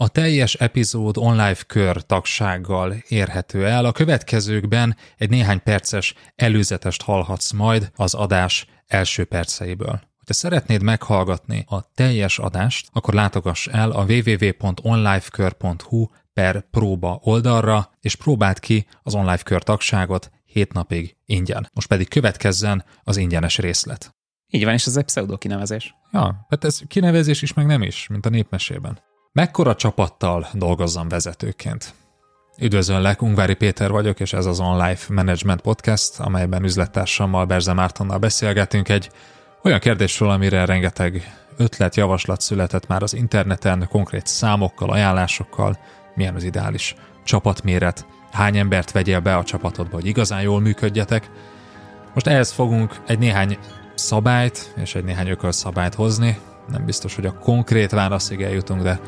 A teljes epizód online kör tagsággal érhető el. A következőkben egy néhány perces előzetest hallhatsz majd az adás első perceiből. Ha szeretnéd meghallgatni a teljes adást, akkor látogass el a www.onlifekör.hu per próba oldalra, és próbáld ki az online kör tagságot 7 napig ingyen. Most pedig következzen az ingyenes részlet. Így van, és ez egy pseudo kinevezés. Ja, hát ez kinevezés is, meg nem is, mint a népmesében. Mekkora csapattal dolgozzam vezetőként? Üdvözöllek, Ungvári Péter vagyok, és ez az On Life Management Podcast, amelyben üzlettársammal Berze Mártonnal beszélgetünk egy olyan kérdésről, amire rengeteg ötlet, javaslat született már az interneten, konkrét számokkal, ajánlásokkal, milyen az ideális csapatméret, hány embert vegyél be a csapatodba, hogy igazán jól működjetek. Most ehhez fogunk egy néhány szabályt és egy néhány ökölszabályt hozni. Nem biztos, hogy a konkrét válaszig eljutunk, de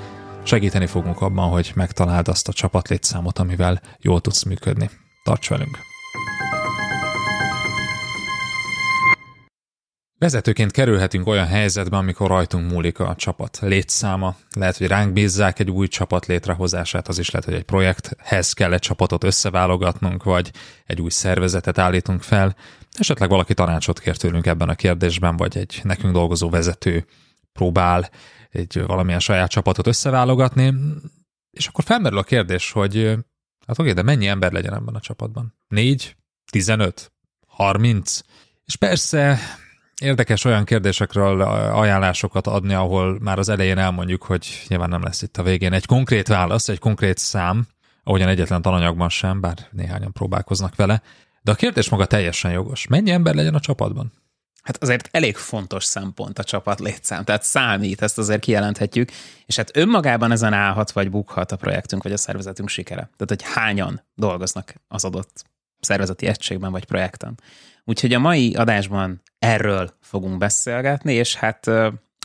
segíteni fogunk abban, hogy megtaláld azt a csapatlétszámot, amivel jól tudsz működni. Tarts velünk! Vezetőként kerülhetünk olyan helyzetbe, amikor rajtunk múlik a csapat létszáma. Lehet, hogy ránk bízzák egy új csapat létrehozását, az is lehet, hogy egy projekthez kell egy csapatot összeválogatnunk, vagy egy új szervezetet állítunk fel. Esetleg valaki tanácsot kér tőlünk ebben a kérdésben, vagy egy nekünk dolgozó vezető próbál egy valamilyen saját csapatot összeválogatni, és akkor felmerül a kérdés, hogy hát oké, de mennyi ember legyen ebben a csapatban? Négy? Tizenöt? Harminc? És persze érdekes olyan kérdésekről ajánlásokat adni, ahol már az elején elmondjuk, hogy nyilván nem lesz itt a végén egy konkrét válasz, egy konkrét szám, ahogyan egyetlen tananyagban sem, bár néhányan próbálkoznak vele. De a kérdés maga teljesen jogos. Mennyi ember legyen a csapatban? Hát azért elég fontos szempont a csapat létszám, tehát számít, ezt azért kijelenthetjük, és hát önmagában ezen állhat vagy bukhat a projektünk vagy a szervezetünk sikere. Tehát, hogy hányan dolgoznak az adott szervezeti egységben vagy projekten. Úgyhogy a mai adásban erről fogunk beszélgetni, és hát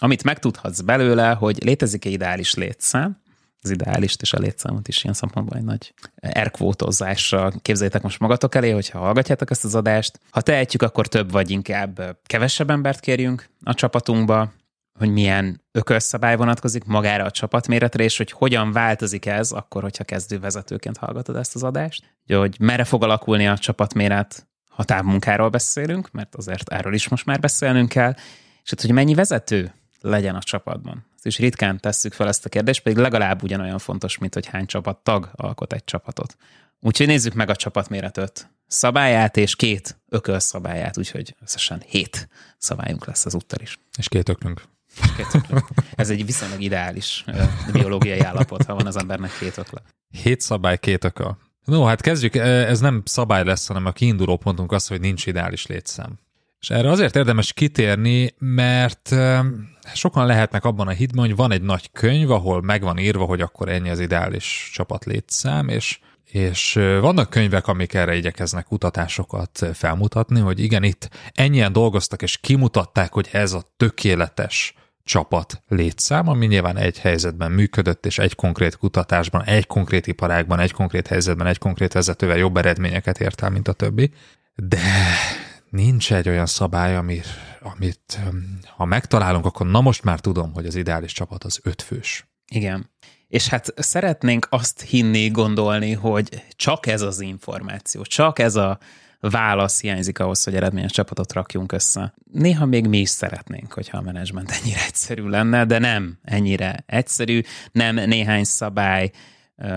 amit megtudhatsz belőle, hogy létezik egy ideális létszám, az ideálist és a létszámot is ilyen szempontból egy nagy erkvótozással képzeljétek most magatok elé, hogyha hallgatjátok ezt az adást. Ha tehetjük, akkor több vagy inkább kevesebb embert kérjünk a csapatunkba, hogy milyen ökölszabály vonatkozik magára a csapatméretre, és hogy hogyan változik ez akkor, hogyha kezdő vezetőként hallgatod ezt az adást. Hogy merre fog alakulni a csapatméret, ha távmunkáról beszélünk, mert azért erről is most már beszélnünk kell, és hát, hogy mennyi vezető legyen a csapatban. Ezt is ritkán tesszük fel ezt a kérdést, pedig legalább ugyanolyan fontos, mint hogy hány csapat tag alkot egy csapatot. Úgyhogy nézzük meg a csapatméretet szabályát és két ököl szabályát, úgyhogy összesen hét szabályunk lesz az úttal is. És két öklünk. Ez egy viszonylag ideális biológiai állapot, ha van az embernek két ökle. Hét szabály, két ököl. No, hát kezdjük, ez nem szabály lesz, hanem a kiinduló pontunk az, hogy nincs ideális létszám. És erre azért érdemes kitérni, mert sokan lehetnek abban a hitben, hogy van egy nagy könyv, ahol meg van írva, hogy akkor ennyi az ideális csapat létszám, és és vannak könyvek, amik erre igyekeznek kutatásokat felmutatni, hogy igen, itt ennyien dolgoztak, és kimutatták, hogy ez a tökéletes csapat létszám, ami nyilván egy helyzetben működött, és egy konkrét kutatásban, egy konkrét iparágban, egy konkrét helyzetben, egy konkrét vezetővel jobb eredményeket ért el, mint a többi. De nincs egy olyan szabály, amit, amit ha megtalálunk, akkor na most már tudom, hogy az ideális csapat az ötfős. Igen. És hát szeretnénk azt hinni, gondolni, hogy csak ez az információ, csak ez a válasz hiányzik ahhoz, hogy eredményes csapatot rakjunk össze. Néha még mi is szeretnénk, hogyha a menedzsment ennyire egyszerű lenne, de nem ennyire egyszerű, nem néhány szabály,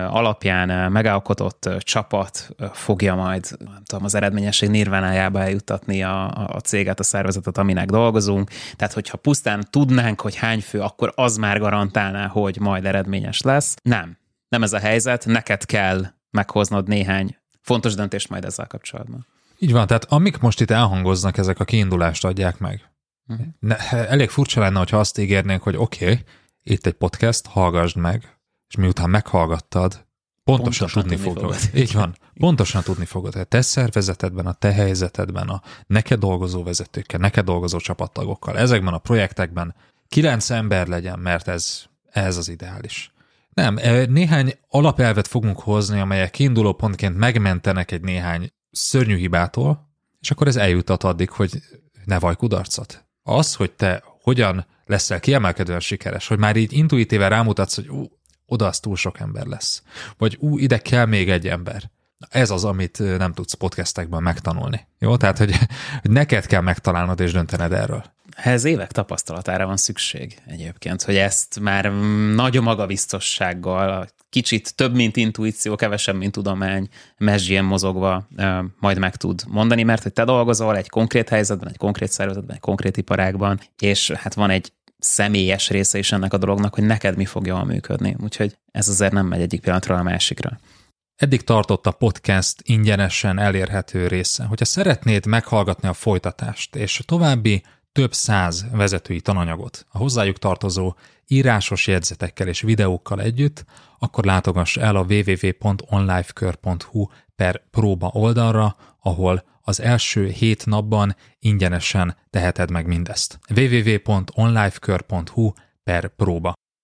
alapján megalkotott csapat fogja majd, nem tudom, az eredményesség nirvánájába eljuttatni a, a céget, a szervezetet, aminek dolgozunk. Tehát, hogyha pusztán tudnánk, hogy hány fő, akkor az már garantálná, hogy majd eredményes lesz. Nem. Nem ez a helyzet, neked kell meghoznod néhány fontos döntést majd ezzel kapcsolatban. Így van, tehát amik most itt elhangoznak, ezek a kiindulást adják meg. Uh-huh. Ne, elég furcsa lenne, hogyha azt ígérnénk, hogy oké, okay, itt egy podcast, hallgassd meg, és miután meghallgattad, pontosan, pontosan tudni, fogod. fogod. Így van, pontosan tudni fogod. A te szervezetedben, a te helyzetedben, a neked dolgozó vezetőkkel, neked dolgozó csapattagokkal, ezekben a projektekben kilenc ember legyen, mert ez, ez az ideális. Nem, e, néhány alapelvet fogunk hozni, amelyek kiinduló pontként megmentenek egy néhány szörnyű hibától, és akkor ez eljutat addig, hogy ne vaj kudarcot. Az, hogy te hogyan leszel kiemelkedően sikeres, hogy már így intuitíve rámutatsz, hogy ú, oda az túl sok ember lesz. Vagy ú, ide kell még egy ember. Ez az, amit nem tudsz podcastekben megtanulni. Jó? Tehát, hogy, hogy neked kell megtalálnod és döntened erről. Ez évek tapasztalatára van szükség egyébként, hogy ezt már nagy magabiztossággal, kicsit több, mint intuíció, kevesebb, mint tudomány, mesdjén mozogva majd meg tud mondani, mert hogy te dolgozol egy konkrét helyzetben, egy konkrét szervezetben, egy konkrét iparágban, és hát van egy személyes része is ennek a dolognak, hogy neked mi fog jól működni. Úgyhogy ez azért nem megy egyik pillanatról a másikra. Eddig tartott a podcast ingyenesen elérhető része. Hogyha szeretnéd meghallgatni a folytatást és további több száz vezetői tananyagot a hozzájuk tartozó írásos jegyzetekkel és videókkal együtt, akkor látogass el a www.onlifekör.hu per próba oldalra, ahol az első hét napban ingyenesen teheted meg mindezt. www.onlifekör.hu per próba.